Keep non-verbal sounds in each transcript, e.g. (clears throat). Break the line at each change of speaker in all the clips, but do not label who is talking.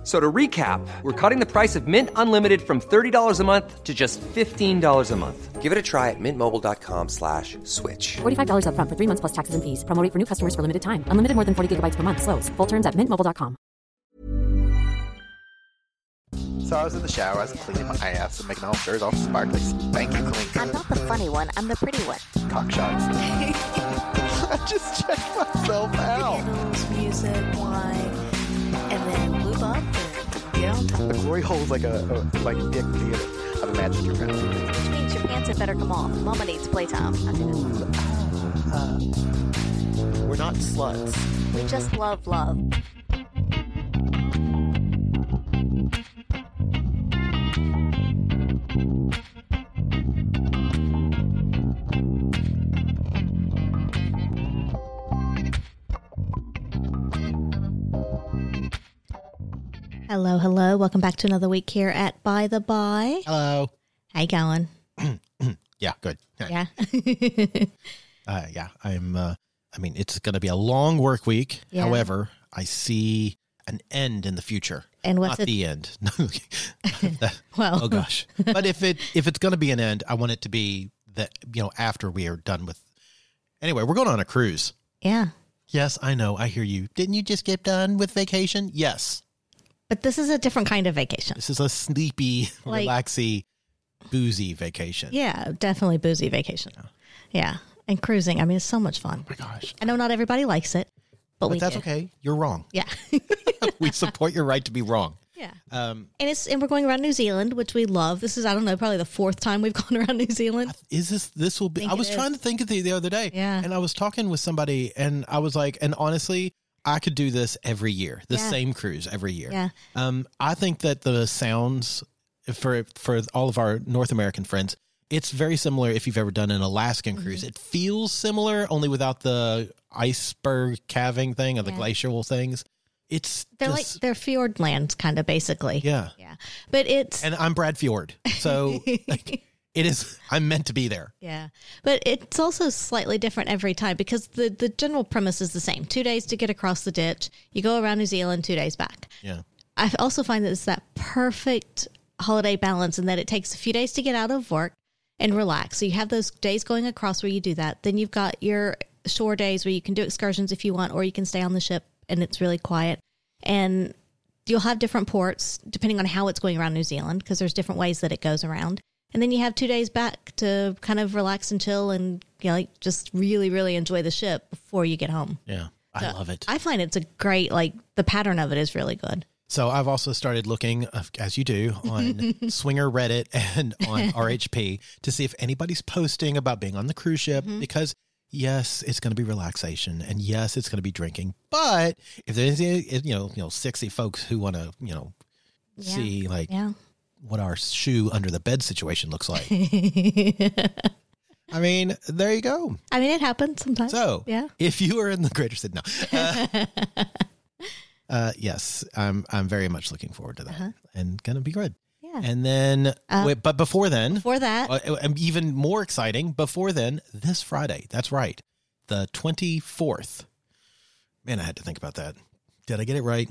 F- So to recap, we're cutting the price of Mint Unlimited from $30 a month to just $15 a month.
Give it a try at mintmobile.com slash switch.
$45 upfront for three months plus taxes and fees. Promo rate for new customers for limited time. Unlimited more than 40 gigabytes per month. Slows. Full terms at mintmobile.com.
So I was in the shower, I was cleaning my ass and making all sure all sparkly. Thank you, clean
I'm not the funny one. I'm the pretty one.
cock shots. (laughs) I just checked myself out.
Music, on top.
The glory hole's like a, a like dick theater. I've imagined your mouth.
Which means your pants had better come off. Mama needs playtime.
We're not sluts.
We just love love.
Hello, hello. Welcome back to another week here at By the Bi.
Hello.
How you going?
Yeah, good.
Yeah. (laughs)
Uh, yeah, I'm. Uh, I mean, it's going to be a long work week.
Yeah.
However, I see an end in the future.
And what's
Not
it-
the end. (laughs) (laughs)
Well.
oh gosh. But if it if it's going to be an end, I want it to be that you know after we are done with. Anyway, we're going on a cruise.
yeah.
Yes, I know. I hear you. Didn't you just get done with vacation? Yes.
But this is a different kind of vacation.
This is a sleepy,
Like-
relaxy, boozy vacation.
Yeah, definitely boozy vacation. Yeah. And cruising. I mean, it's so much fun.
Oh my gosh.
I know not everybody likes it, but,
But
we
that's
do.
okay. You're wrong.
Yeah. (laughs) (laughs)
we support your right to be wrong.
yeah.
Um,
And it's and we're going around New Zealand, which we love. This is I don't know, probably the fourth time we've (laughs) gone around New Zealand.
is this this will be i
it
was
is.
trying to think of it the other day
Yeah.
and i was talking with somebody and i was like and honestly i could do this every year the
Yeah.
same cruise every year
Yeah.
um i think that the sounds for for all of our north american friends it's very similar if you've ever done an alaskan
Mm-hmm.
cruise it feels similar only without the iceberg calving thing or the
Yeah.
glacial things it's
They're
just,
like they're fjord lands kind of basically.
yeah
Yeah. But it's
and i'm brad fjord so like, (laughs) it is (laughs) i'm meant to be there
Yeah, but it's also slightly different every time because the the general premise is the same: two days to get across the ditch. You go around New Zealand, two days back.
yeah
I also find that it's that perfect holiday balance in that it takes a few days to get out of work and relax. So you have those days going across where you do that. Then you've got your shore days where you can do excursions if you want, or you can stay on the ship and it's really quiet. And you'll have different ports depending on how it's going around New Zealand because there's different ways that it goes around. And then you have two days back to kind of relax and chill and you know, like just really, really enjoy the ship before you get home.
yeah i love it
I find it's a great like the pattern of it is really good.
So I've also started looking, uh, as you do, on (laughs) Swinger Reddit and on (laughs) RHP to see if anybody's posting about being on the cruise ship
Mm-hmm.
because yes, it's going to be relaxation and yes, it's going to be drinking. But if there's you know, you know, sexy folks who want to, you know,
Yeah.
see like
Yeah.
What our shoe under the bed situation looks like. (laughs) I mean, there you go.
I mean, it happens sometimes.
So,
yeah.
if you are in the greater Sydney, no. (laughs) Uh, uh, yes, I'm I'm very much looking forward to that, and gonna be good.
Uh-huh. Yeah.
And then,
Uh,
wait, but before then,
Before that,
uh, even more exciting, before then, this Friday. That's right, the twenty fourth. Man, I had to think about that. Did I get it right?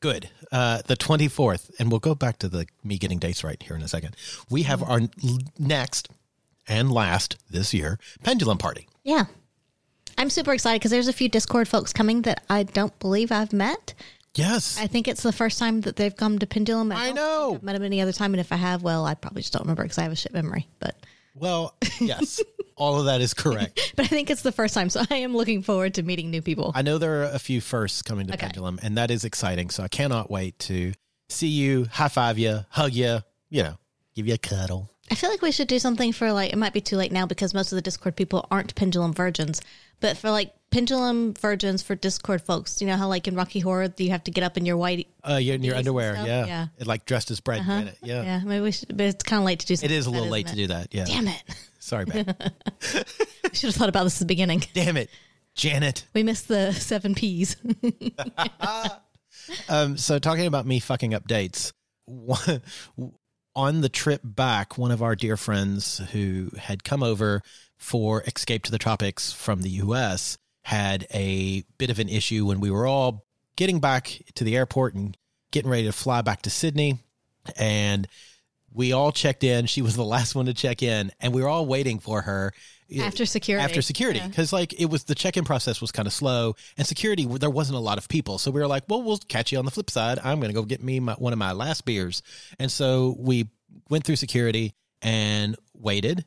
Good. Uh, the 24th, and we'll go back to the me getting dates right here in a second. We have our next and last this year pendulum party.
yeah. I'm super excited because there's a few Discord folks coming that I don't believe I've met.
Yes.
I think it's the first time that they've come to Pendulum.
I
don't
know.
I've met them any other time, and if I have, well, I probably just don't remember because I have a shit memory. But
Well, yes, (laughs) all of that is correct.
but I think it's the first time, so I am looking forward to meeting new people.
I know there are a few firsts coming to
Okay.
Pendulum, and that is exciting. So I cannot wait to see you, high five you, hug you, you know, give you a cuddle.
I feel like we should do something for like it might be too late now because most of the Discord people aren't pendulum virgins, but for like pendulum virgins for Discord folks, you know how like in Rocky Horror you have to get up in your white.
Uh, you're in your underwear, yeah.
Yeah.
It, like dressed as bread. it, Yeah.
Yeah, maybe we should. But it's kind of late to do.
It
something
is a little
that,
late to do that. Yeah.
Damn it! (laughs)
Sorry, man.
We (laughs) should have thought about this at the beginning. (laughs)
Damn it. Janet.
We missed the seven P's.
um, so talking about me fucking up dates, one, on the trip back, one of our dear friends who had come over for Escape to the Tropics from the U.S. had a bit of an issue when we were all getting back to the airport and getting ready to fly back to Sydney, and we all checked in. She was the (laughs) last one to check in, and we were all waiting for her
After security.
after security
Yeah.
because like it was the check-in process was kind of slow and security there wasn't a lot of people so we were like well we'll catch you on the flip side i'm gonna go get me my, one of my last beers and so we went through security and waited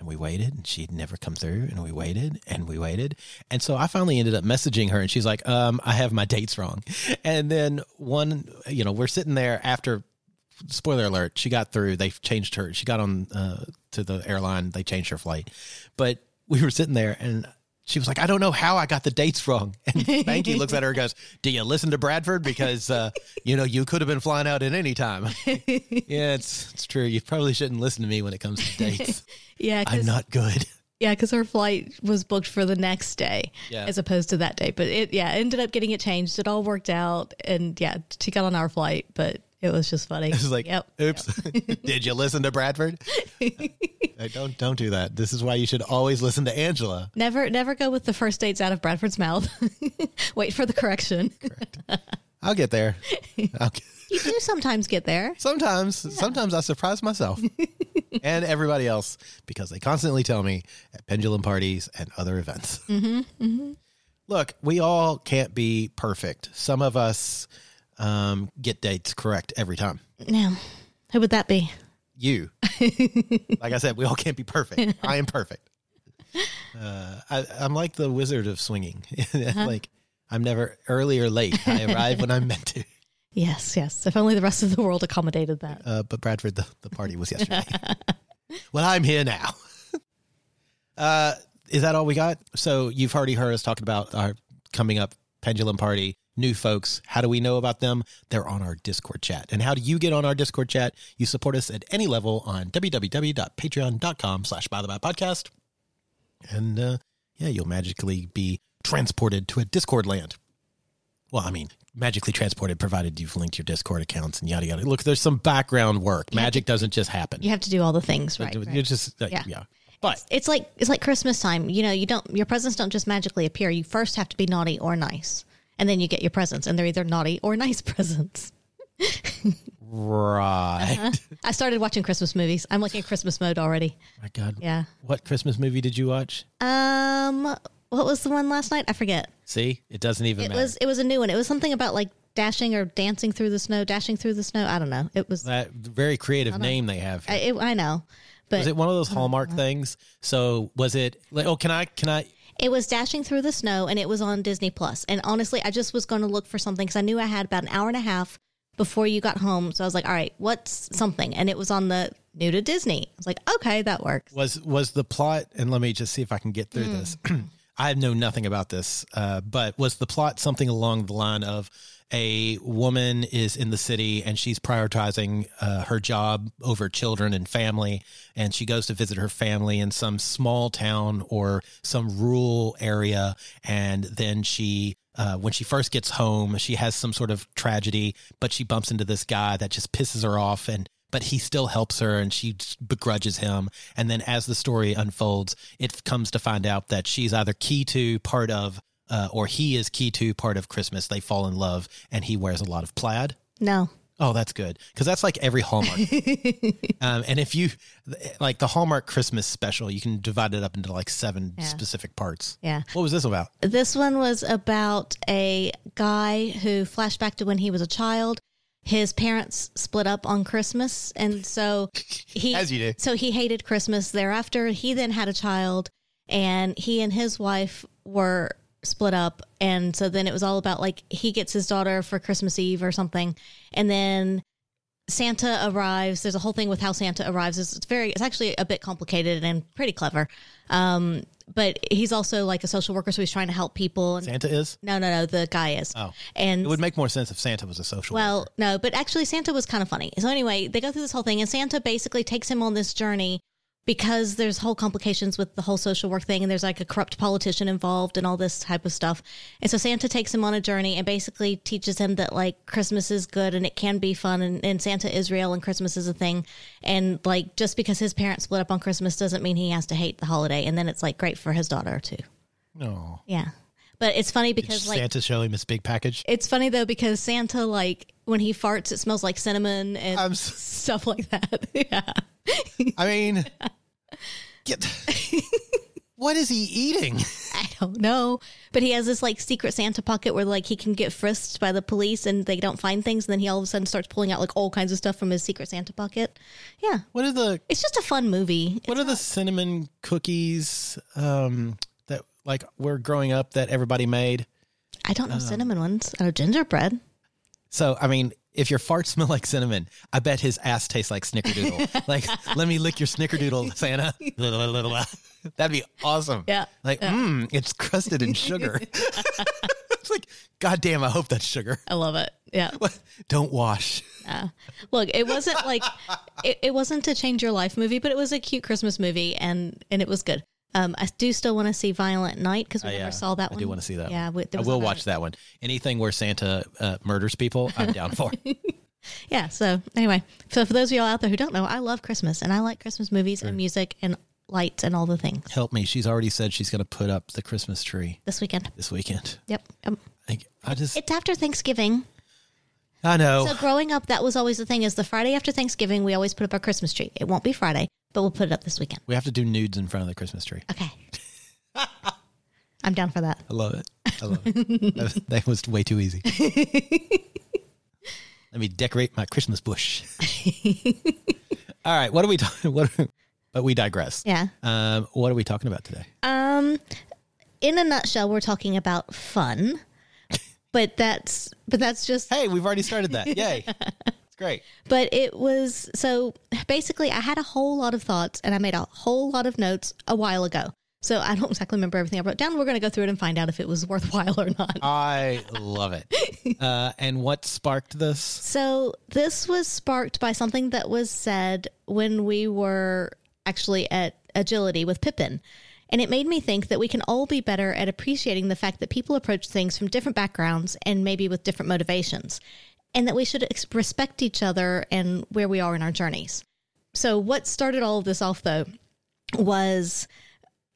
and we waited and she'd never come through and we waited and we waited. And so i finally ended up messaging her and she's like um i have my dates wrong. (laughs) And then one you know we're sitting there after spoiler alert she got through they changed her she got on uh, to the airline they changed her flight. But we were sitting there and she was like i don't know how i got the dates wrong (laughs) and banky looks at her and goes do you listen to bradford because uh, you know you could have been flying out at any time (laughs) yeah it's it's true you probably shouldn't listen to me when it comes to dates (laughs)
Yeah,
I'm not good
Yeah, because her flight was booked for the next day
Yeah.
as opposed to that day. But it, yeah, ended up getting it changed. It all worked out, and yeah, she got on our flight. But it was just funny.
it was like
yep,
oops (laughs) did you listen to bradford (laughs) don't don't do that this is why you should always listen to angela
never, never go with the first dates out of Bradford's mouth. (laughs) Wait for the correction.
i'll get there I'll get,
You do sometimes get there.
Sometimes, sometimes I surprise myself and everybody else because they constantly tell me at pendulum parties and other events.
Mm-hmm,
Look, we all can't be perfect. Some of us um, get dates correct every time.
Now, who would that be?
You, (laughs) like I said, we all can't be perfect. I am perfect. Uh, I, I'm like the wizard of swinging. (laughs) like I'm never early or late. I (laughs) arrive when I'm meant to.
Yes, yes. If only the rest of the world accommodated that.
Uh, but Bradford, the, the party was yesterday. well, I'm here now. uh, is that all we got? So you've already heard us talking about our coming up pendulum party. New folks, how do we know about them? They're on our Discord chat. And how do you get on our Discord chat? You support us at any level on www.patreon.com slash by the bi podcast. And uh, yeah, you'll magically be transported to a Discord land. Well, I mean, magically transported provided you've linked your Discord accounts and yada yada. Look, there's some background work. Magic doesn't just happen.
You have to do all the things, right?
You're
right.
just like, yeah.
Yeah.
But
It's like it's like Christmas time. You know, you don't your presents don't just magically appear. You first have to be naughty or nice, and then you get your presents, and they're either naughty or (laughs) nice presents.
right.
I started watching Christmas movies. I'm like in Christmas mode already.
My God.
Yeah.
What Christmas movie did you watch?
Um, what was the one last night? I forget.
See, it doesn't even
It
matter.
was it was a new one. It was something about like dashing or dancing through the snow, dashing through the snow. I don't know. It was.
that very creative name they have.
I,
here.
it, I know, but
was it one of those Hallmark things? So was it like, oh, can I, can I,
It was Dashing Through the Snow, and it was on Disney Plus. And honestly, I just was going to look for something because I knew I had about an hour and a half before you got home. So I was like, all right, what's something? And it was on the new to Disney. I was like, okay, that works.
was was the plot and let me just see if i can get through this (clears throat) i know nothing about this uh, but was the plot something along the line of a woman is in the city and she's prioritizing uh, her job over children and family. And she goes to visit her family in some small town or some rural area. And then she uh, when she first gets home she has some sort of tragedy but she bumps into this guy that just pisses her off. And but he still helps her and she begrudges him. And then as the story unfolds, it comes to find out that she's either key to part of, uh, or he is key to part of Christmas. They fall in love and he wears a lot of plaid.
No.
Oh, that's good. Because that's like every Hallmark. (laughs) um, and if you, like the Hallmark Christmas special, you can divide it up into like seven
Yeah.
specific parts.
Yeah.
What was this about?
This one was about a guy who flashed back to when he was a child. His parents split up on Christmas, and so he (laughs)
As you do.
So he hated Christmas. Thereafter, he then had a child, and he and his wife were split up, and so then it was all about like he gets his daughter for Christmas Eve or something, and then Santa arrives. There's a whole thing with how Santa arrives. It's, it's very, it's actually a bit complicated and pretty clever. Um, but he's also like a social worker, so he's trying to help people. And,
Santa is?
no, no, no, the guy is.
Oh.
and
It would make more sense if Santa was a social
well,
worker.
no, but actually Santa was kind of funny. So anyway, they go through this whole thing, and Santa basically takes him on this journey because there's whole complications with the whole social work thing and there's like a corrupt politician involved and all this type of stuff. And so Santa takes him on a journey and basically teaches him that like Christmas is good and it can be fun and, and Santa is real and Christmas is a thing. And like just because his parents split up on Christmas doesn't mean he has to hate the holiday. And then it's like great for his daughter too.
No.
Yeah. But it's funny because like
Santa show him his big package.
it's funny though because Santa like when he farts it smells like cinnamon and (laughs)
s-
stuff like that. (laughs) yeah.
I mean, (laughs) get, what is he eating?
I don't know. But he has this like secret Santa pocket where like he can get frisked by the police and they don't find things and then he all of a sudden starts pulling out like all kinds of stuff from his secret Santa pocket. Yeah.
What are the
It's just a fun movie.
what are the cinnamon cookies um, that like were growing up that everybody made?
I don't know
Um,
cinnamon ones. I know gingerbread.
So I mean, if your farts smell like cinnamon, I bet his ass tastes like snickerdoodle. (laughs) like, let me lick your snickerdoodle, Santa. (laughs) That'd be awesome.
Yeah.
Like, mmm, it's crusted in sugar. (laughs) it's like, God damn, I hope that's sugar.
I love it. Yeah.
Don't wash. Yeah.
Look, it wasn't like it, it wasn't a change your life movie, but it was a cute Christmas movie and and it was good. Um, I do still want to see Violent Night because we
Oh,
never
yeah.
saw that
I
one.
I do want to see that.
Yeah,
one. I will watch that one. Anything where Santa uh, murders people, I'm (laughs) down for. (laughs)
Yeah. So anyway, so for those of y'all out there who don't know, I love Christmas and I like Christmas movies and music and lights and all the things.
Help me. She's already said she's going to put up the Christmas tree
This weekend.
this weekend.
Yep. Um,
I, I just,
it's after Thanksgiving.
I know.
So growing up, that was always the thing: is the Friday after Thanksgiving, we always put up our Christmas tree. It won't be Friday, but we'll put it up this weekend.
we have to do nudes in front of the Christmas tree.
Okay. (laughs) I'm down for that.
I love it. I love it. that, (laughs) that was way too easy. (laughs) Let me decorate my Christmas bush. All right, what are we talking? What? But we digress.
Yeah.
Um, what are we talking about today?
Um, in a nutshell, we're talking about fun, but that's but that's just
Hey, we've already started that. Yay! Great.
But it was so basically, I had a whole lot of thoughts and I made a whole lot of notes a while ago. So I don't exactly remember everything I wrote down. We're going to go through it and find out if it was worthwhile or not.
I love it. (laughs) Uh, and what sparked this?
So this was sparked by something that was said when we were actually at Agility with Pippin. And it made me think that we can all be better at appreciating the fact that people approach things from different backgrounds and maybe with different motivations. And that we should ex- respect each other and where we are in our journeys. So, what started all of this off, though, was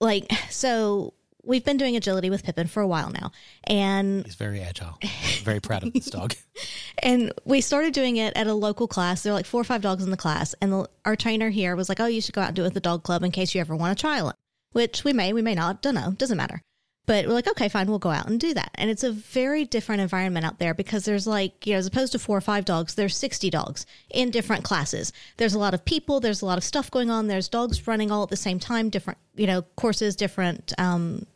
like, so we've been doing agility with Pippin for a while now. And
He's very agile. Very proud of this dog. (laughs) (laughs)
and we started doing it at a local class. There were like four or five dogs in the class. And the, our trainer here was like, oh, you should go out and do it with the dog club in case you ever want to trial it, which we may, we may not, don't know, doesn't matter. But we're like, okay, fine, we'll go out and do that. And it's a very different environment out there because there's like, you know, as opposed to four or five dogs, there's 60 dogs in different classes. There's a lot of people, there's a lot of stuff going on. There's dogs running all at the same time, different, you know, courses, different um,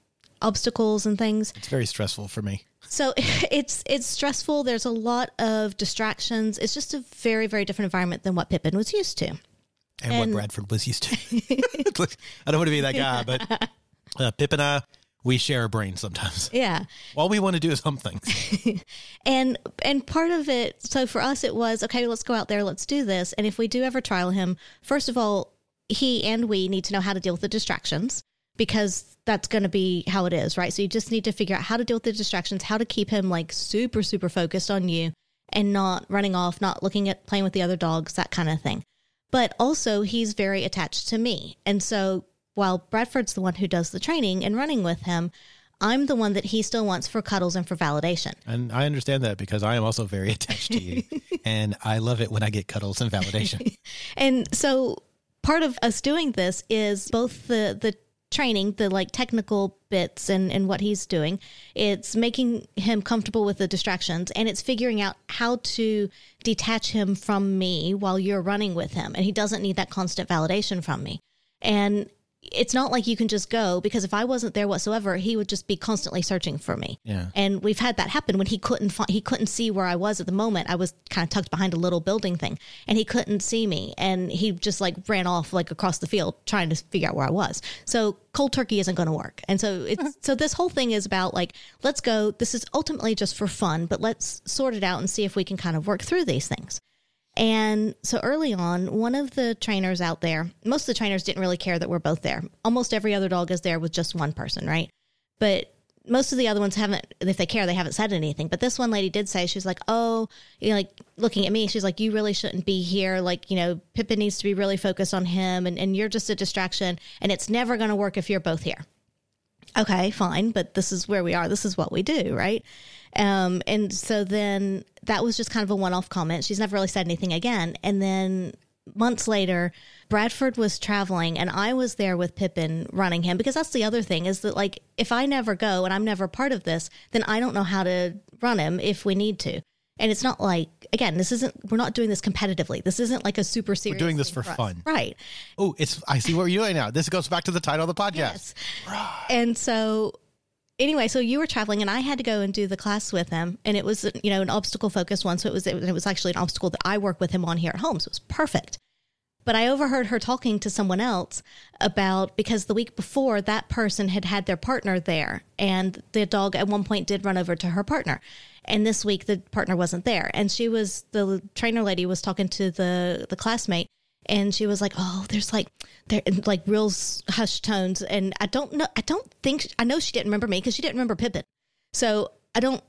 obstacles and things.
It's very stressful for me.
So (laughs) it's it's stressful. There's a lot of distractions. It's just a very very different environment than what Pippin was used to.
And,
And-
what Bradford was used to. (laughs) I don't want to be that guy, but uh, Pip and I, we share a brain sometimes. (laughs)
Yeah.
All we want to do is hump things. (laughs)
And and part of it so for us it was okay, let's go out there, let's do this. And if we do ever trial him, first of all, he and we need to know how to deal with the distractions because that's going to be how it is, right? So you just need to figure out how to deal with the distractions, how to keep him like super super focused on you and not running off, not looking at playing with the other dogs, that kind of thing. But also, he's very attached to me. And so while Bradford's the one who does the training and running with him, I'm the one that he still wants for cuddles and for validation.
And I understand that because I am also very (laughs) attached to you. (laughs) and I love it when I get cuddles and validation. (laughs)
And so part of us doing this is both the the training, the like technical bits and and what he's doing. It's making him comfortable with the distractions and it's figuring out how to detach him from me while you're running with him and he doesn't need that constant validation from me. And it's not like you can just go because if I wasn't there whatsoever, he would just be constantly searching for me.
Yeah.
And we've had that happen when he couldn't find, he couldn't see where I was at the moment. I was kind of tucked behind a little building thing and he couldn't see me and he just like ran off like across the field trying to figure out where I was. So cold turkey isn't going to work. And so it's (laughs) so this whole thing is about like let's go this is ultimately just for fun, but let's sort it out and see if we can kind of work through these things. And so early on, one of the trainers out there, most of the trainers didn't really care that we're both there. Almost every other dog is there with just one person, right? But most of the other ones haven't, if they care, they haven't said anything. But this one lady did say, she's like, oh, you know, like looking at me, she's like, you really shouldn't be here. Like, you know, Pippin needs to be really focused on him and, and you're just a distraction and it's never going to work if you're both here. Okay, fine, but this is where we are. This is what we do, right? Um, and so then that was just kind of a one off comment. She's never really said anything again. And then months later, Bradford was traveling and I was there with Pippin running him because that's the other thing is that like if I never go and I'm never part of this, then I don't know how to run him if we need to. And it's not like again, this isn't we're not doing this competitively. This isn't like a super serious.
We're doing this for
us.
fun.
Right.
Oh, it's I see what you're doing now. This goes back to the title of the podcast.
Yes. And so anyway, so you were traveling and I had to go and do the class with him and it was you know an obstacle focused one so it was it was actually an obstacle that I work with him on here at home so it was perfect. But I overheard her talking to someone else about because the week before that person had had their partner there and the dog at one point did run over to her partner. And this week the partner wasn't there and she was the trainer lady was talking to the the classmate and she was like, "Oh, there's like there like real hushed tones." And I don't know. I don't think I know she didn't remember me because she didn't remember Pippin. So I don't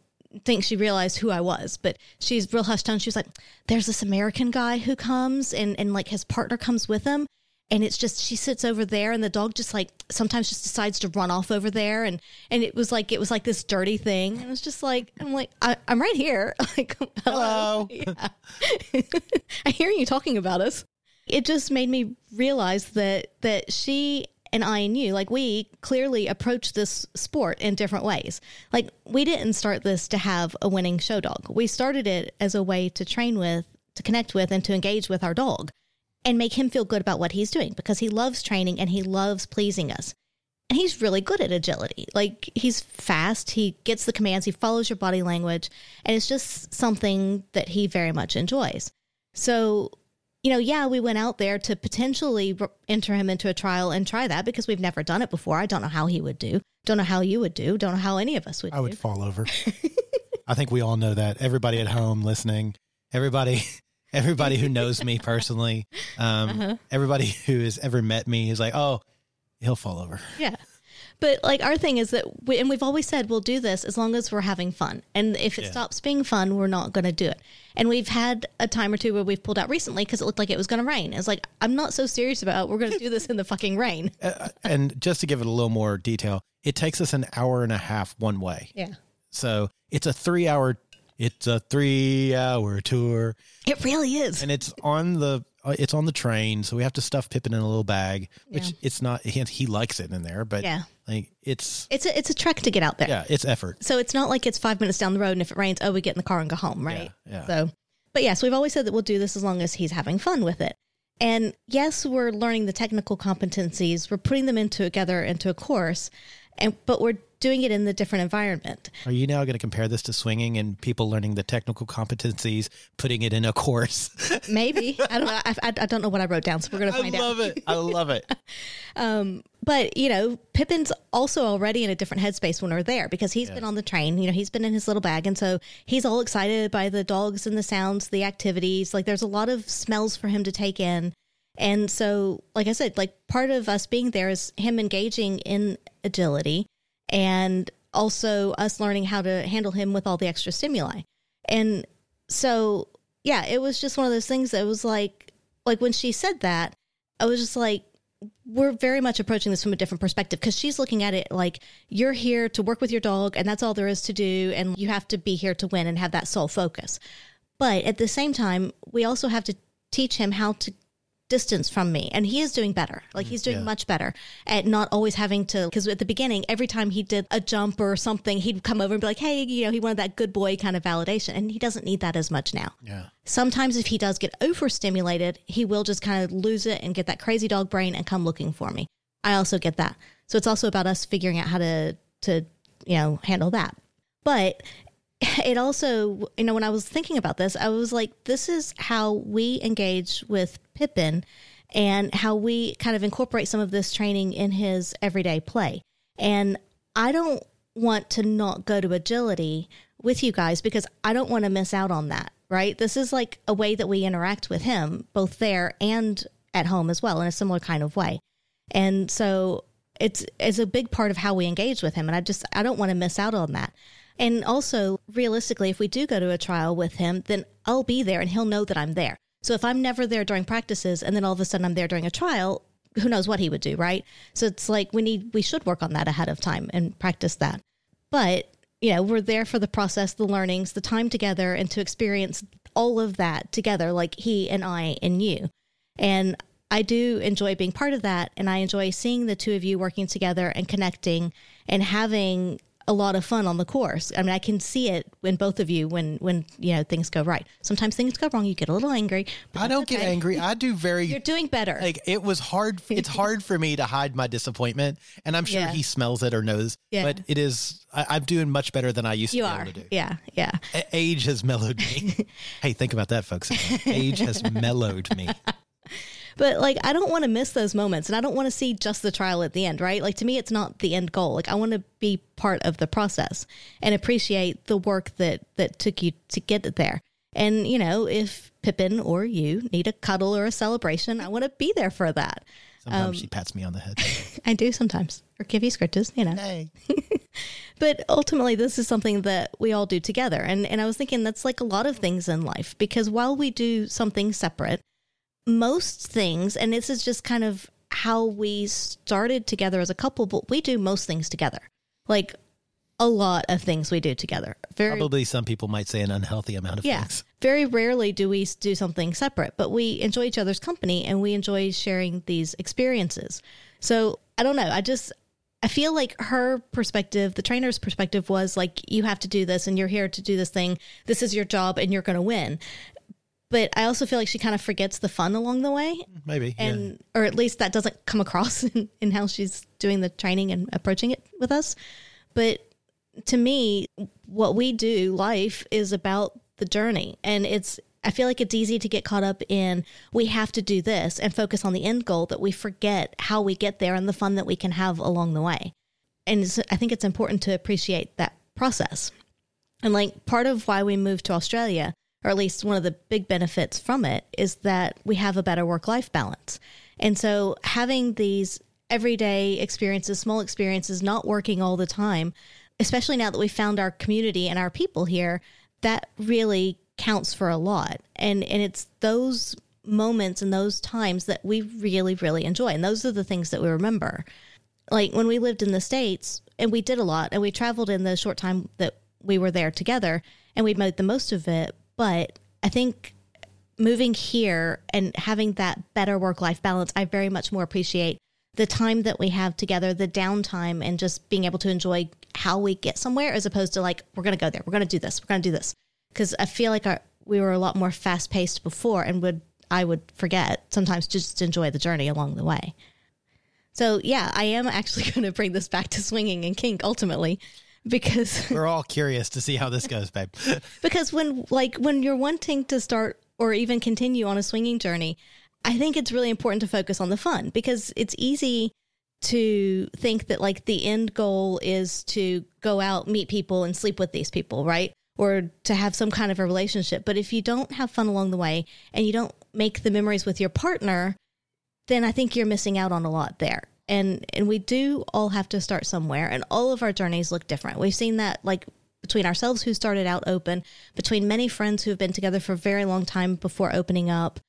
think she realized who I was. But she's real hushed tones. She was like, "There's this American guy who comes, and and like his partner comes with him." And it's just she sits over there, and the dog just like sometimes just decides to run off over there, and and it was like it was like this dirty thing. And it was just like I'm like I, I'm right here, (laughs) like hello,
Hello. (laughs)
yeah. (laughs) I hear you talking about us it just made me realize that that she and I and you, like we clearly approach this sport in different ways. Like we didn't start this to have a winning show dog. We started it as a way to train with, to connect with, and to engage with our dog and make him feel good about what he's doing because he loves training and he loves pleasing us. And he's really good at agility. Like he's fast, he gets the commands, he follows your body language, and it's just something that he very much enjoys. So you know, yeah, we went out there to potentially enter him into a trial and try that because we've never done it before. I don't know how he would do. Don't know how you would do. Don't know how any of us would
I
do.
would fall over. (laughs) I think we all know that. Everybody at home listening, everybody, everybody who knows me (laughs) personally, um,
Uh-huh.
everybody who has ever met me is like, oh, he'll fall over.
Yeah. But like our thing is that, we, and we've always said we'll do this as long as we're having fun. And if it
Yeah.
stops being fun, we're not going to do it. And we've had a time or two where we've pulled out recently because it looked like it was going to rain. It's like, I'm not so serious about it. we're going to do this in the fucking rain. (laughs)
Uh, and just to give it a little more detail, it takes us an hour and a half one way.
Yeah.
So it's a three hour, it's a three hour tour.
It really is.
and it's on the uh, it's on the train, so we have to stuff Pippin in a little bag, which
Yeah.
it's not. He, he likes it in there, but
Yeah.
like it's
It's a, it's a trek to get out there.
yeah, it's effort.
So it's not like it's five minutes down the road, and if it rains, oh, we get in the car and go home, right?
Yeah, yeah.
So, but yes, we've always said that we'll do this as long as he's having fun with it. And yes, we're learning the technical competencies. We're putting them into together into a course, and but we're doing it in the different environment.
Are you now going to compare this to swinging and people learning the technical competencies, putting it in a course? (laughs)
Maybe I don't know. I, I, I don't know what I wrote down, so we're gonna find out.
I love
out.
it. I love it. (laughs)
Um, but you know, Pippin's also already in a different headspace when we're there because he's been on the train. You know, he's been in his little bag, and so he's all excited by the dogs and the sounds, the activities. Like there's a lot of smells for him to take in, and so, like I said, like part of us being there is him engaging in agility, and also us learning how to handle him with all the extra stimuli. And so, yeah, it was just one of those things that was like, like when she said that, I was just like, we're very much approaching this from a different perspective because she's looking at it like you're here to work with your dog and that's all there is to do and you have to be here to win and have that sole focus but at the same time we also have to teach him how to distance from me and he is doing better like mm-hmm. he's doing
Yeah.
much better at not always having to because at the beginning every time he did a jump or something he'd come over and be like hey you know he wanted that good boy kind of validation and he doesn't need that as much now
Yeah.
sometimes if he does get overstimulated, he will just kind of lose it and get that crazy dog brain and come looking for me. I also get that. So it's also about us figuring out how to to you know handle that. But it also, you know, when I was thinking about this, I was like, this is how we engage with Pippin and how we kind of incorporate some of this training in his everyday play. And I don't want to not go to agility with you guys because I don't want to miss out on that. right? This is like a way that we interact with him, both there and at home as well, in a similar kind of way. And so it's it's a big part of how we engage with him. And I just I don't want to miss out on that. And also, realistically, if we do go to a trial with him, then I'll be there and he'll know that I'm there. So if I'm never there during practices and then all of a sudden I'm there during a trial, who knows what he would do, right? So it's like we need we should work on that ahead of time and practice that. But, you know, we're there for the process, the learnings, the time together and to experience all of that together like he and I and you. And I do enjoy being part of that and I enjoy seeing the two of you working together and connecting and having a lot of fun on the course. I mean, I can see it in both of you when when you know things go right. Sometimes things go wrong. You get a little angry.
I don't get angry. I do very
You're doing better.
like it was hard it's hard for me to hide my disappointment and i'm sure
Yeah.
he smells it or knows
Yeah.
but it is I, i'm doing much better than i used
you
to be
are.
able to do
Yeah, yeah.
A- age has mellowed me (laughs) hey think about that folks age has mellowed me
But like, I don't want to miss those moments, and I don't want to see just the trial at the end, right? Like to me, it's not the end goal. Like I want to be part of the process and appreciate the work that that took you to get it there. And you know, if Pippin or you need a cuddle or a celebration, I want to be there for that.
sometimes
Um,
she pats me on the head (laughs)
I do sometimes, or give you scritches, you know.
hey (laughs)
But ultimately, this is something that we all do together. And, and I was thinking that's like a lot of things in life because while we do something separate, most things, and this is just kind of how we started together as a couple, but we do most things together. Like a lot of things we do together. Very
probably some people might say an unhealthy amount of
yeah.
things
Very rarely do we do something separate, but we enjoy each other's company and we enjoy sharing these experiences. So I don't know. I just, I feel like her perspective, the trainer's perspective was like, you have to do this and you're here to do this thing. This is your job and you're going to win. But I also feel like she kind of forgets the fun along the way.
maybe yeah.
And, or at least that doesn't come across (laughs) in, in how she's doing the training and approaching it with us. But to me, what we do, life is about the journey. And it's, I feel like it's easy to get caught up in we have to do this and focus on the end goal that we forget how we get there and the fun that we can have along the way. And it's, I think it's important to appreciate that process. And like part of why we moved to Australia, or at least one of the big benefits from it, is that we have a better work life balance. And so having these everyday experiences, small experiences, not working all the time, especially now that we found our community and our people here, that really counts for a lot. And and it's those moments and those times that we really, really enjoy. And those are the things that we remember like when we lived in the states and we did a lot and we traveled in the short time that we were there together and we made the most of it but i think moving here and having that better work life balance i very much more appreciate the time that we have together the downtime and just being able to enjoy how we get somewhere as opposed to like we're going to go there we're going to do this we're going to do this. Because i feel like our, we were a lot more fast paced before and would i would forget sometimes to just enjoy the journey along the way. So yeah, I am actually (laughs) going to bring this back to swinging and kink ultimately, because (laughs)
we're all curious to see how this goes babe (laughs)
because when like when you're wanting to start or even continue on a swinging journey, I think it's really important to focus on the fun because it's easy to think that like the end goal is to go out, meet people, and sleep with these people, right? Or to have some kind of a relationship. But if you don't have fun along the way and you don't make the memories with your partner, then I think you're missing out on a lot there. And and we do all have to start somewhere and all of our journeys look different. We've seen that like between ourselves who started out open, between many friends who have been together for a very long time before opening up.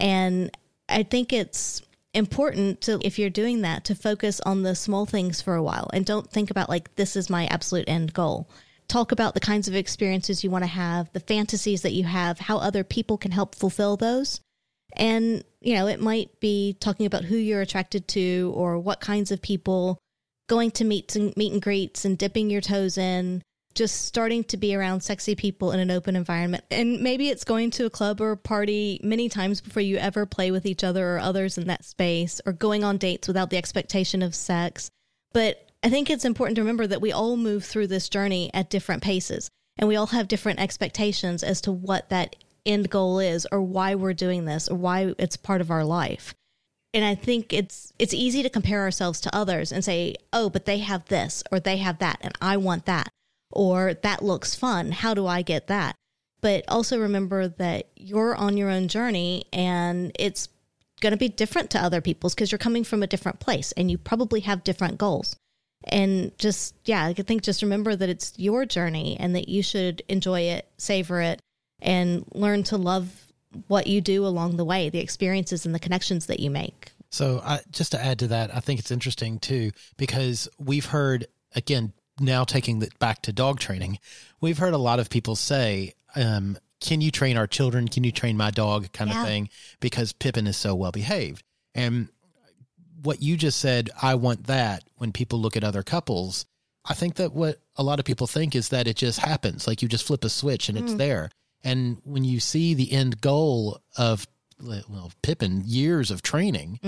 And I think it's important to if you're doing that to focus on the small things for a while and don't think about like this is my absolute end goal. Talk about the kinds of experiences you want to have, the fantasies that you have, how other people can help fulfill those. And, you know, it might be talking about who you're attracted to or what kinds of people, going to meets and meet and greets and dipping your toes in, just starting to be around sexy people in an open environment. And maybe it's going to a club or a party many times before you ever play with each other or others in that space or going on dates without the expectation of sex. But I think it's important to remember that we all move through this journey at different paces and we all have different expectations as to what that end goal is or why we're doing this or why it's part of our life. And I think it's it's easy to compare ourselves to others and say, "Oh, but they have this or they have that and I want that." Or that looks fun. How do I get that? but also remember that you're on your own journey and it's going to be different to other people's because you're coming from a different place and you probably have different goals. And just, yeah, I think just remember that it's your journey and that you should enjoy it, savor it, and learn to love what you do along the way, the experiences and the connections that you make.
So, I, just to add to that, I think it's interesting too because we've heard again now taking it back to dog training, we've heard a lot of people say, um, "Can you train our children? Can you train my dog?" kind
Yeah.
of thing because Pippin is so well behaved. And what you just said, I want that. When people look at other couples, I think that what a lot of people think is that it just happens, like you just flip a switch and it's there. And when you see the end goal of well, Pippin, years of training,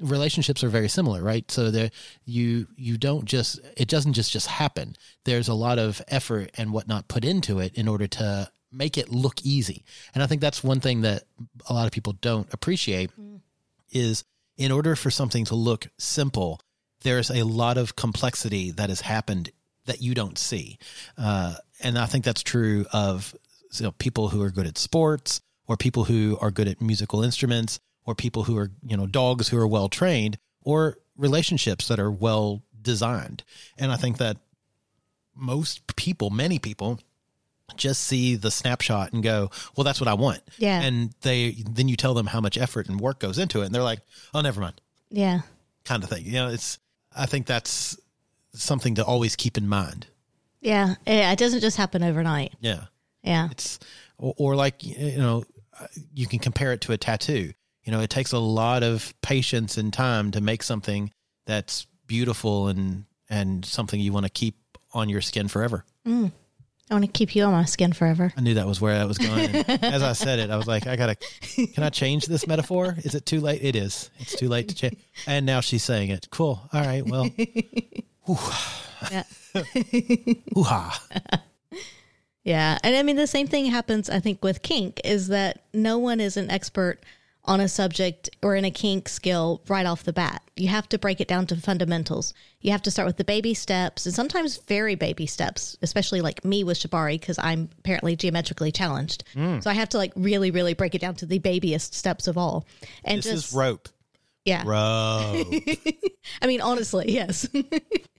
relationships are very similar, right? So there, you you don't just it doesn't just just happen. There's a lot of effort and whatnot put into it in order to make it look easy. And I think that's one thing that a lot of people don't appreciate is in order for something to look simple, there's a lot of complexity that has happened that you don't see. Uh, and I think that's true of you know, people who are good at sports or people who are good at musical instruments or people who are, you know, dogs who are well trained or relationships that are well designed. And I think that most people, many people, just see the snapshot and go, "Well, that's what I want."
Yeah.
And they then you tell them how much effort and work goes into it, and they're like, "Oh, never mind,"
Yeah.
kind of thing. You know, it's. I think that's something to always keep in mind.
Yeah. It doesn't just happen overnight.
Yeah.
Yeah.
It's or, or like you know, uh, you can compare it to a tattoo. You know, it takes a lot of patience and time to make something that's beautiful and and something you want to keep on your skin forever. Mm.
I want to keep you on my skin forever.
I knew that was where I was going. (laughs) As I said it, I was like, I gotta. Can I change this metaphor? Is it too late? It is. It's too late to change. And now she's saying it. Cool. All right. Well. (laughs)
Yeah. (laughs)
Hoo-ha.
Yeah. And I mean, the same thing happens, I think, with kink is that no one is an expert on a subject or in a kink skill right off the bat. You have to break it down to fundamentals. You have to start with the baby steps and sometimes very baby steps, especially like me with Shibari, because I'm apparently geometrically challenged. Mm. So I have to like really, really break it down to the babyest steps of all. And
This
just,
is rope.
yeah.
Rope. (laughs)
I mean, honestly, yes. (laughs)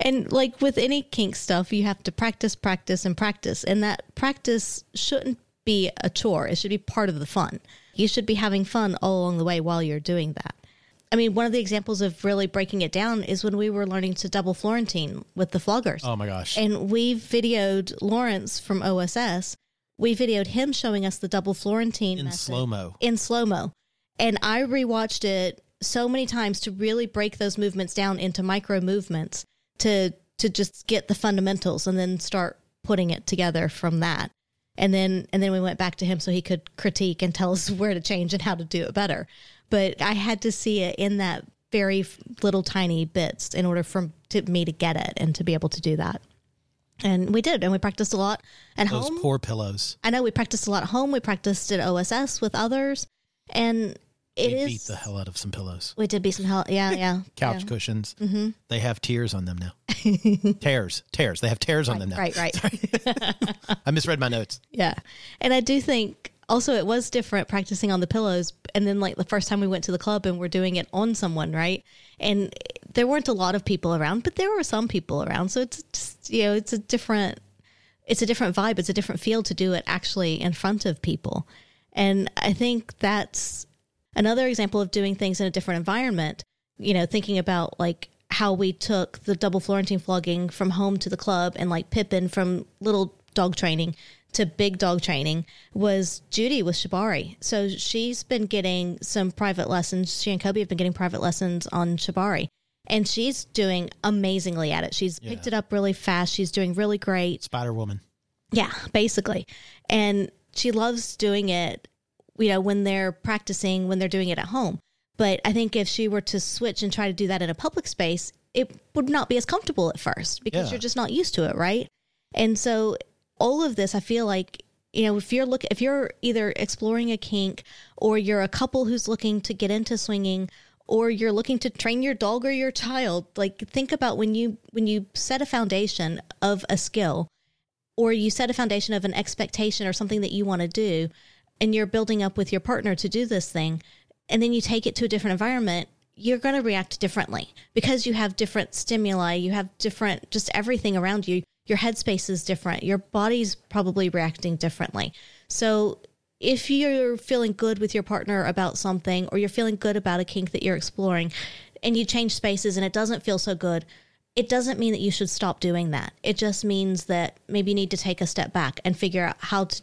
and like with any kink stuff, you have to practice, practice, and practice. And that practice shouldn't be a chore, it should be part of the fun. You should be having fun all along the way while you're doing that. I mean, one of the examples of really breaking it down is when we were learning to double Florentine with the floggers.
Oh my gosh.
And we videoed Lawrence from OSS. We videoed him showing us the double Florentine
In slow mo.
in slow mo. And I rewatched it so many times to really break those movements down into micro movements to to just get the fundamentals and then start putting it together from that. And then and then we went back to him so he could critique and tell us (laughs) where to change and how to do it better. But I had to see it in that very little tiny bits in order for to me to get it and to be able to do that. And we did, and we practiced a lot at
Those
home.
poor pillows.
I know we practiced a lot at home. We practiced at OSS with others, and it
we
is.
beat the hell out of some pillows.
we did beat some hell. Yeah, (laughs) yeah.
Couch
yeah.
cushions. Mm-hmm. They have tears on them now. (laughs) tears. Tears. They have tears on them now.
Right, right. (laughs)
I misread my notes.
Yeah. And I do think also it was different practicing on the pillows. And then, like, the first time we went to the club and we're doing it on someone, right? And there weren't a lot of people around, but there were some people around. So it's just, you know, it's a different. It's a different vibe. It's a different feel to do it actually in front of people. And I think that's another example of doing things in a different environment. You know, thinking about like how we took the double Florentine flogging from home to the club and like Pippin from little dog training to big dog training was Judy with Shibari. So she's been getting some private lessons. She and Kobe have been getting private lessons on Shibari. And she's doing amazingly at it. She's picked it up really fast. She's doing really great.
Spider Woman.
Yeah, basically. And she loves doing it, you know, when they're practicing, when they're doing it at home. But I think if she were to switch and try to do that in a public space, it would not be as comfortable at first because
Yeah.
you're just not used to it, right? And so all of this, I feel like, you know, if you're look if you're either exploring a kink or you're a couple who's looking to get into swinging or you're looking to train your dog or your child, like think about when you when you set a foundation of a skill or you set a foundation of an expectation or something that you want to do and you're building up with your partner to do this thing and then you take it to a different environment you're going to react differently because you have different stimuli you have different just everything around you your headspace is different your body's probably reacting differently so if you're feeling good with your partner about something or you're feeling good about a kink that you're exploring and you change spaces and it doesn't feel so good it doesn't mean that you should stop doing that. It just means that maybe you need to take a step back and figure out how to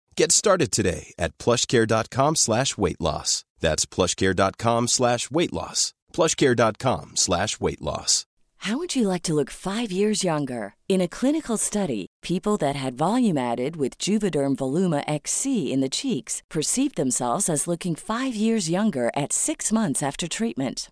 Get started today at plushcare.com slash weight loss. That's plushcare.com slash weight loss. plushcare.com slash weight loss.
How would you like to look five years younger? In a clinical study, people that had volume added with Juvederm Voluma XC in the cheeks perceived themselves as looking five years younger at six months after treatment.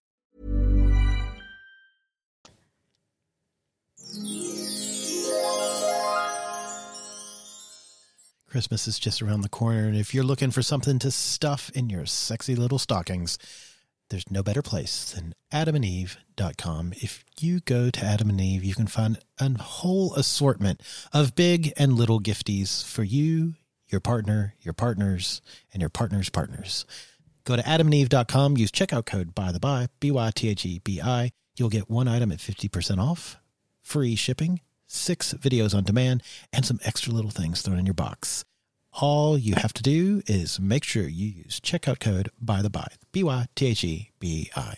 Christmas is just around the corner, and if you're looking for something to stuff in your sexy little stockings, there's no better place than adamandeve.com. If you go to Adam and Eve, you can find a whole assortment of big and little gifties for you, your partner, your partners, and your partner's partners. Go to adamandeve.com, use checkout code by the bi, B Y T H E B I. You'll get one item at 50% off, free shipping, six videos on demand, and some extra little things thrown in your box. All you have to do is make sure you use checkout code by the bi, B Y T H E B I.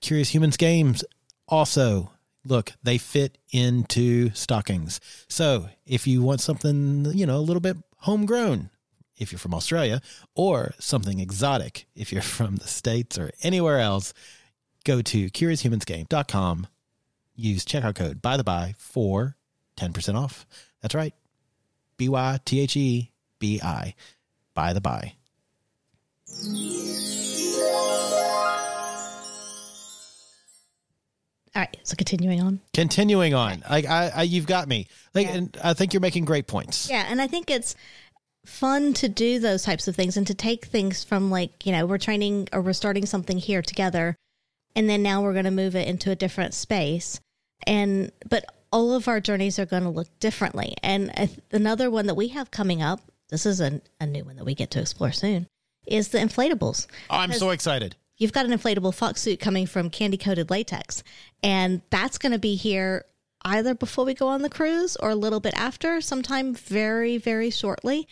Curious Humans games also look, they fit into stockings. So if you want something, you know, a little bit homegrown, if you're from Australia, or something exotic, if you're (laughs) from the States or anywhere else, go to curioushumansgame.com, use checkout code by the bi for 10% off. That's right. B Y T H E B I. By the Bi.
All right, so continuing on.
Continuing on, like I, I, you've got me. Like,
Yeah.
and I think you're making great points.
Yeah, and I think it's fun to do those types of things and to take things from like, you know, we're training or we're starting something here together and then now we're going to move it into a different space. And but all of our journeys are going to look differently. And another one that we have coming up, this is a, a new one that we get to explore soon, is the inflatables.
Oh, I'm so excited.
You've got an inflatable fox suit coming from candy coated latex, and that's going to be here either before we go on the cruise or a little bit after, sometime very, very shortly.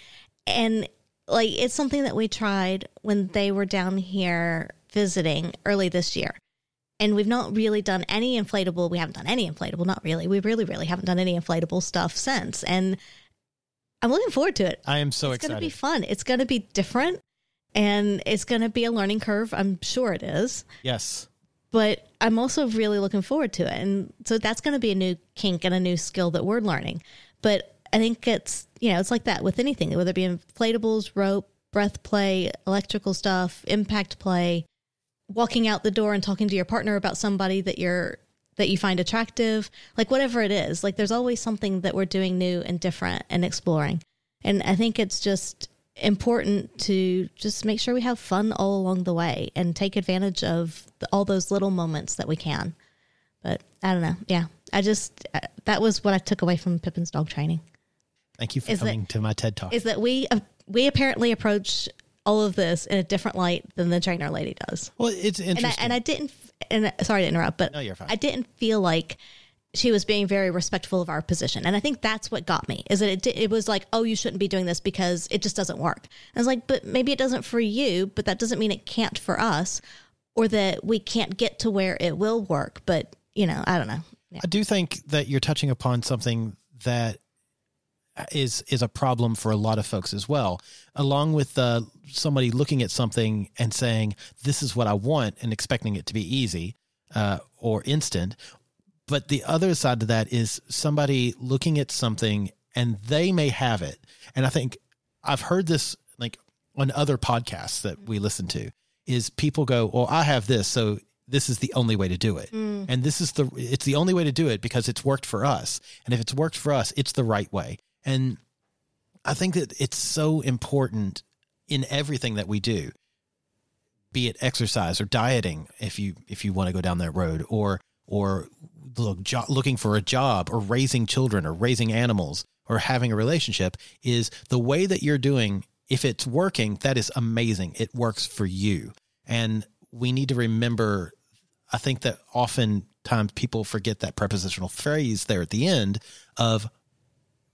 And like it's something that we tried when they were down here visiting early this year. And we've not really done any inflatable. We haven't done any inflatable, not really. We really, really haven't done any inflatable stuff since. And I'm looking forward to it.
I am so excited.
it's going to be fun. It's going to be different and it's going to be a learning curve. I'm sure it is.
yes.
But I'm also really looking forward to it. And so that's going to be a new kink and a new skill that we're learning. But I think it's, you know, it's like that with anything, whether it be inflatables, rope, breath play, electrical stuff, impact play, walking out the door and talking to your partner about somebody that you're that you find attractive, like whatever it is. Like there's always something that we're doing new and different and exploring. And I think it's just important to just make sure we have fun all along the way and take advantage of the, all those little moments that we can. But I don't know. Yeah. I just, uh, that was what I took away from Pippin's dog training.
Thank you for
Is that-
coming to my TED talk.
is that we uh, we apparently approach all of this in a different light than the trainer lady does.
well, it's
And I,
interesting.
and I didn't. And uh, sorry to interrupt, but
No, you're fine.
I didn't feel like she was being very respectful of our position, and I think that's what got me. Is that it? It was like, oh, you shouldn't be doing this because it just doesn't work. I was like, but maybe it doesn't for you, but that doesn't mean it can't for us, or that we can't get to where it will work. But you know, I don't know. Yeah.
I do think that you're touching upon something that is is a problem for a lot of folks as well. Along with uh, somebody looking at something and saying, "This is what I want," and expecting it to be easy uh, or instant. But the other side of that is somebody looking at something and they may have it. And I think I've heard this like on other podcasts that we listen to is people go, "Well, I have this, so this is the only way to do it." And this is the it's the only way to do it because it's worked for us. And if it's worked for us, it's the right way. And I think that it's so important in everything that we do, be it exercise or dieting, if you if you want to go down that road, or or look, jo- looking for a job, or raising children, or raising animals, or having a relationship, is the way that you're doing. If it's working, that is amazing. It works for you, and we need to remember. I think that oftentimes people forget that prepositional phrase there at the end of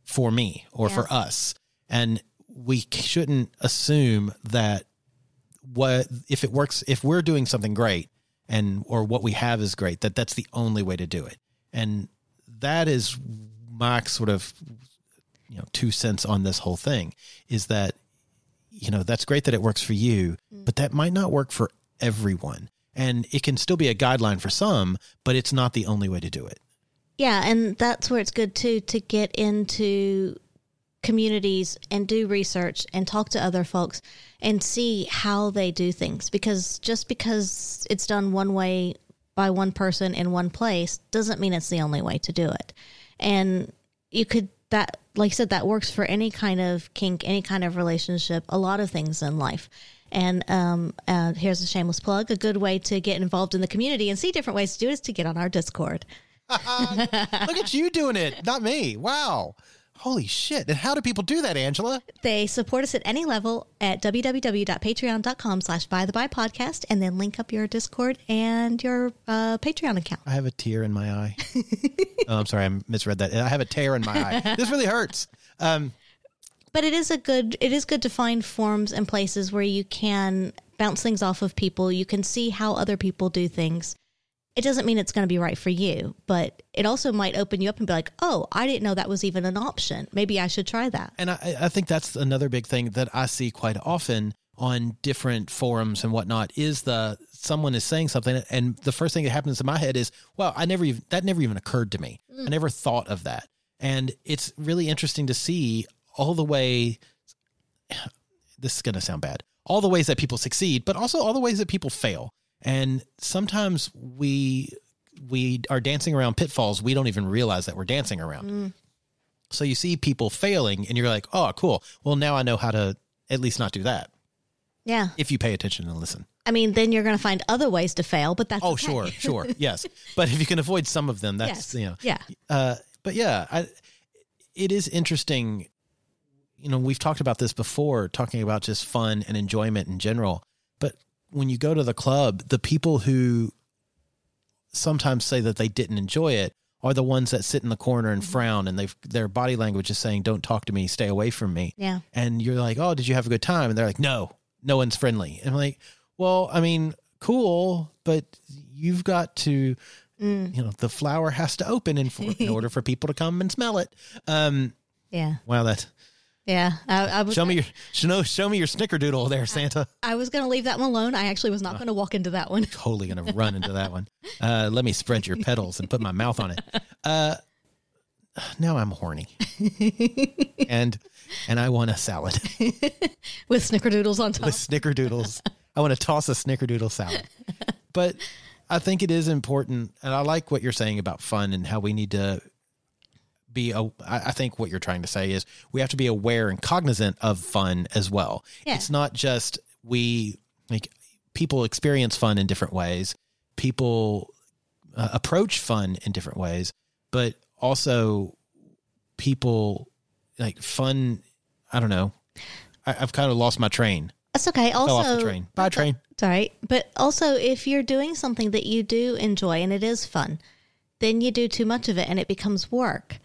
for me or for us. And we shouldn't assume that what if it works if we're doing something great and or what we have is great that that's the only way to do it. And that is my sort of you know two cents on this whole thing is that you know that's great that it works for you, mm. but that might not work for everyone. And it can still be a guideline for some, but it's not the only way to do it.
Yeah, and that's where it's good too to get into communities and do research and talk to other folks and see how they do things because just because it's done one way by one person in one place doesn't mean it's the only way to do it. And you could that like I said that works for any kind of kink, any kind of relationship, a lot of things in life. And um, uh, here's a shameless plug. A good way to get involved in the community and see different ways to do it is to get on our Discord.
Look at you doing it, not me. Wow. Holy shit. And how do people do that, Angela?
They support us at any level at www.patreon.com slash by the bi podcast and then link up your Discord and your uh, Patreon account.
I have a tear in my eye. oh, I'm sorry. I misread that. I have a tear in my eye. This really hurts. Um,
But it is a good it is good to find forms and places where you can bounce things off of people. You can see how other people do things. It doesn't mean it's going to be right for you, but it also might open you up and be like, "Oh, I didn't know that was even an option. Maybe I should try that."
and I, I think that's another big thing that I see quite often on different forums and whatnot is the someone is saying something and the first thing that happens in my head is, well, I never even that never even occurred to me. I mm. never thought of that. And it's really interesting to see all the way (sighs) this is going to sound bad. All the ways that people succeed, but also all the ways that people fail. And sometimes we we are dancing around pitfalls we don't even realize that we're dancing around. So you see people failing and you're like, "Oh, cool. Well, now I know how to at least not do that."
Yeah.
If you pay attention and listen.
I mean, then you're going to find other ways to fail, but that's
Oh,
okay.
sure, (laughs) sure. yes. But if you can avoid some of them, that's,
Yes.
you know.
Yeah.
Uh, but yeah, I, it is interesting. You know, we've talked about this before, talking about just fun and enjoyment in general. When you go to the club, the people who sometimes say that they didn't enjoy it are the ones that sit in the corner and frown, and they their body language is saying, "Don't talk to me, stay away from me."
Yeah.
And you're like, "Oh, did you have a good time?" And they're like, "No, no one's friendly." And I'm like, "Well, I mean, cool, but you've got to."
Mm.
you know the flower has to open in, for, in order (laughs) for people to come and smell it um
Yeah.
wow that
Yeah. I, I was
show me your show, show me your snickerdoodle there santa
I was going to leave that one alone. I actually was not going to walk into that one. (laughs)
totally gonna run into that one uh let me spread your petals and put my mouth on it uh now i'm horny (laughs) and and i want a salad (laughs)
with snickerdoodles on top.
with snickerdoodles i want to toss a snickerdoodle salad but i think it is important and i like what you're saying about fun and how we need to be a, I think what you're trying to say is we have to be aware and cognizant of fun as well.
Yeah.
It's not just we like people experience fun in different ways. People uh, approach fun in different ways, but also people like fun. I don't know. I, I've kind of lost my train.
That's okay. Also, Fell
off the train. Bye, train.
It's all right. But also, if you're doing something that you do enjoy and it is fun, then you do too much of it and it becomes work.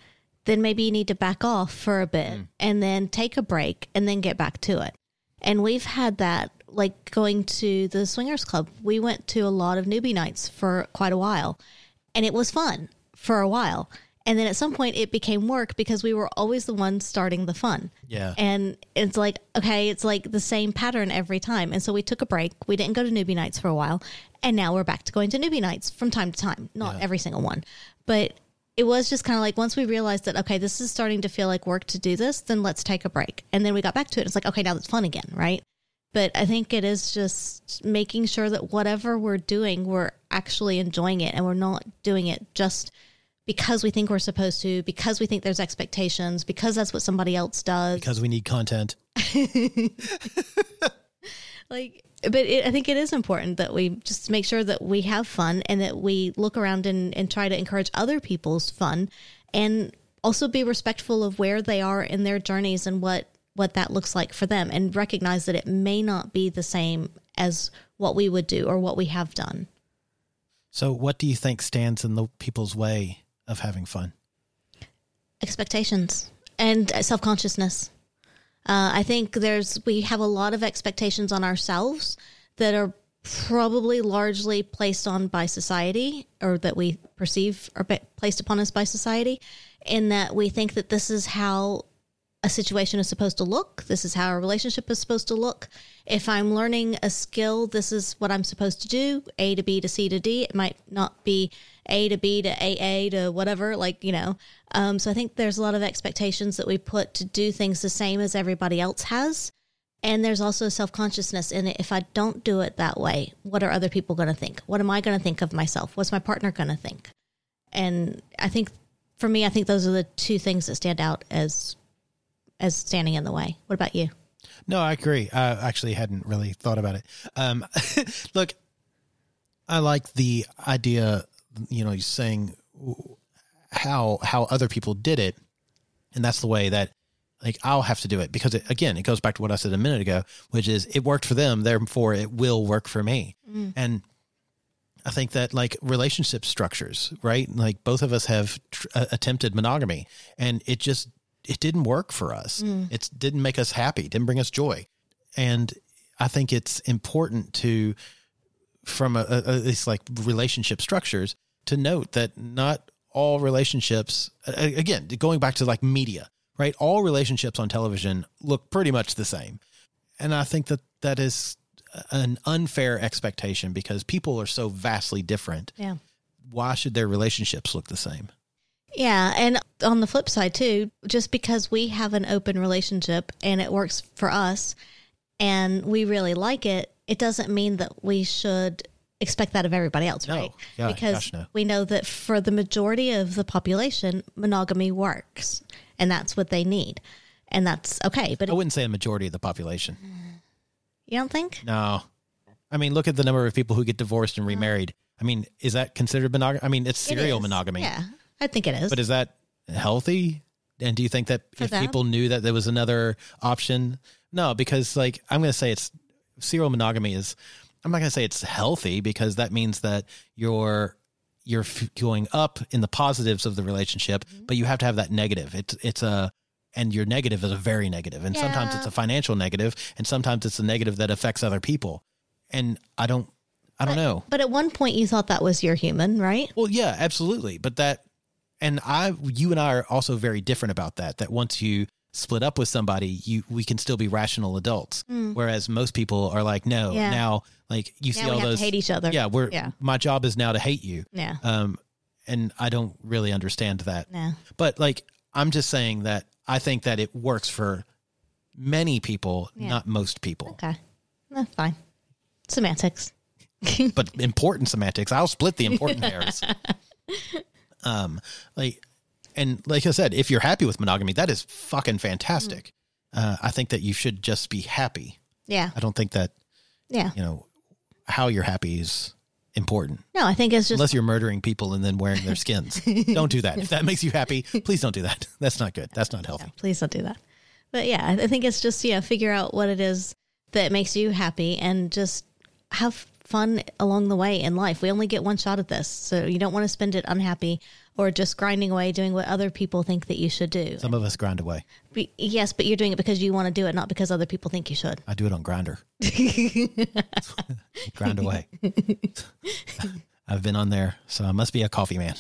Then maybe you need to back off for a bit mm. and then take a break and then get back to it. And we've had that, like going to the Swingers Club. We went to a lot of newbie nights for quite a while and it was fun for a while. And then at some point it became work because we were always the ones starting the fun.
Yeah.
And it's like, okay, it's like the same pattern every time. And so we took a break. We didn't go to newbie nights for a while. And now we're back to going to newbie nights from time to time. Not every single one. But it was just kind of like once we realized that, okay, this is starting to feel like work to do this, then let's take a break. And then we got back to it. It's like, okay, now it's fun again, right? But I think it is just making sure that whatever we're doing, we're actually enjoying it and we're not doing it just because we think we're supposed to, because we think there's expectations, because that's what somebody else does.
Because we need content. (laughs)
like but it, i think it is important that we just make sure that we have fun and that we look around and, and try to encourage other people's fun and also be respectful of where they are in their journeys and what what that looks like for them and recognize that it may not be the same as what we would do or what we have done
So, what do you think stands in the people's way of having fun?
expectations and self-consciousness uh, i think there's we have a lot of expectations on ourselves that are probably largely placed on by society or that we perceive are placed upon us by society in that we think that this is how a situation is supposed to look. This is how a relationship is supposed to look. If I'm learning a skill, this is what I'm supposed to do A to B to C to D. It might not be A to B to AA to whatever, like, you know. Um, so I think there's a lot of expectations that we put to do things the same as everybody else has. And there's also self consciousness in it. If I don't do it that way, what are other people going to think? What am I going to think of myself? What's my partner going to think? And I think for me, I think those are the two things that stand out as as standing in the way. What about you?
No, I agree. I actually hadn't really thought about it. Um, (laughs) look, I like the idea, you know, saying how how other people did it, and that's the way that like I'll have to do it because it, again, it goes back to what I said a minute ago, which is it worked for them, therefore it will work for me. And I think that like relationship structures, right? Like both of us have tr- uh, attempted monogamy, and it just it didn't work for us. It didn't make us happy. Didn't bring us joy. And I think it's important to, from a, a, at least like relationship structures, to note that not all relationships. Again, going back to like media, right? All relationships on television look pretty much the same, and I think that that is an unfair expectation because people are so vastly different
Yeah.
why should their relationships look the same?
Yeah, and on the flip side too, just because we have an open relationship and it works for us and we really like it, it doesn't mean that we should expect that of everybody else,
No.
right?
Yeah,
because
gosh, no.
we know that for the majority of the population, monogamy works and that's what they need. And that's okay, but
I wouldn't say a majority of the population.
you don't think?
No. I mean, look at the number of people who get divorced and remarried. I mean, is that considered monogamy? I mean, it's serial
is.
monogamy.
Yeah, I think it is.
But is that healthy? And do you think that
For
if
them?
people knew that there was another option? No, because like I'm going to say it's serial monogamy is I'm not going to say it's healthy because that means that you're you're f- going up in the positives of the relationship,
Mm-hmm.
but you have to have that negative. It's it's a and your negative is a very negative, and sometimes it's a financial negative, and sometimes it's a negative that affects other people. And I don't I don't know.
but at one point you thought that was your human, right?
Well, yeah, absolutely. But that, and I, you and I are also very different about that. That once you split up with somebody, you we can still be rational adults. Whereas most people are like, no.
Yeah.
now like you see
Now we
all
have to
those
hate each other.
Yeah, we're
Yeah.
my job is now to hate you.
Yeah.
Um, and I don't really understand that.
Yeah.
But like, I'm just saying that I think that it works for many people,
Yeah.
not most people.
Okay. That's fine. Semantics. (laughs)
but important semantics. I'll split the important (laughs) hairs. Um, like, and like I said, if you're happy with monogamy, that is fucking fantastic. Uh, I think that you should just be happy.
Yeah.
I don't think that
Yeah.
you know how you're happy is important.
No, I think it's just
Unless you're murdering people and then wearing their skins. (laughs) don't do that. If that makes you happy, please don't do that. (laughs) That's not good. That's not healthy.
please don't do that. But yeah, I I think it's just yeah, figure out what it is that makes you happy and just have fun along the way in life. We only get one shot at this, so you don't want to spend it unhappy or just grinding away doing what other people think that you should do.
Some of us grind away.
Yes, but you're doing it because you want to do it, not because other people think you should.
I do it on Grindr. (laughs) Grind away. (laughs) I've been on there, so I must be a coffee man.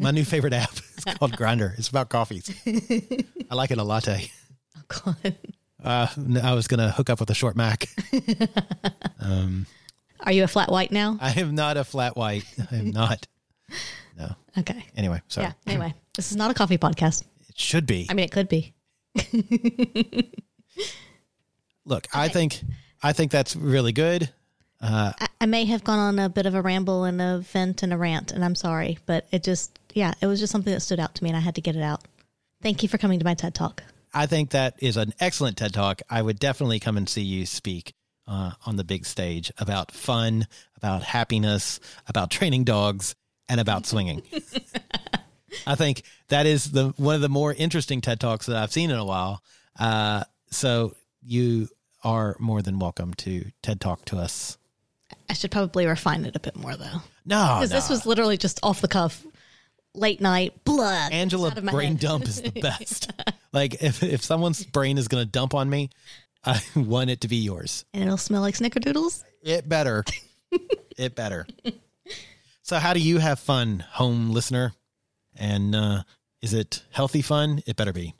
My new favorite app (laughs) is called Grindr. It's about coffees. I like it a latte.
Oh God,
Uh, I was gonna hook up with a short Mac. Um,
are you a flat white now?
I am not a flat white. I am not. No.
Okay.
Anyway, sorry.
Yeah. Anyway, this is not a coffee podcast.
It should be.
I mean, it could be. (laughs)
Look, I think I think that's really good. Uh,
I, I may have gone on a bit of a ramble and a vent and a rant, and I'm sorry, but it just, yeah, it was just something that stood out to me, and I had to get it out. Thank you for coming to my TED Talk.
I think that is an excellent TED Talk. I would definitely come and see you speak uh, on the big stage about fun, about happiness, about training dogs, and about swinging. (laughs) I think that is the one of the more interesting TED Talks that I've seen in a while. Uh, so you are more than welcome to TED Talk to us.
I should probably refine it a bit more, though,
No,
because this was literally just off the cuff, late night, blood.
Angela
out of my
brain
head.
dump is the (laughs) best. like if if someone's brain is going to dump on me, I (laughs) want it to be yours.
And it'll smell like snickerdoodles.
It better. it better. So, how do you have fun, home listener? And uh, is it healthy fun? It better be.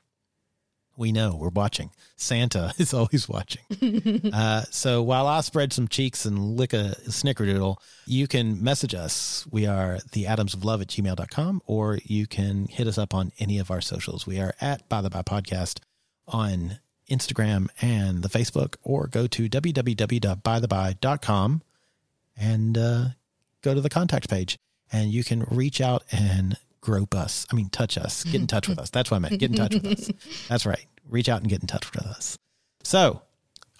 We know we're watching. Santa (laughs) is always watching. (laughs) uh, so, while I spread some cheeks and lick a snickerdoodle, you can message us. We are the atoms of love at gmail.com, or you can hit us up on any of our socials. We are at By the Bi Podcast on Instagram and the Facebook, or go to www.bythebi.com and uh, go to the contact page and you can reach out and grope us. I mean, touch us, get in touch with us. That's what I meant. Get in touch with us. (laughs) That's right. Reach out and get in touch with us. So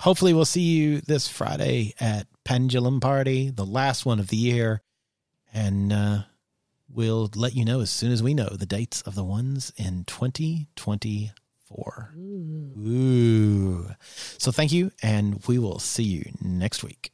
hopefully we'll see you this Friday at Pendulum Party, the last one of the year. And uh, we'll let you know as soon as we know the dates of the ones in 2024. Ooh. So thank you. And we will see you next week.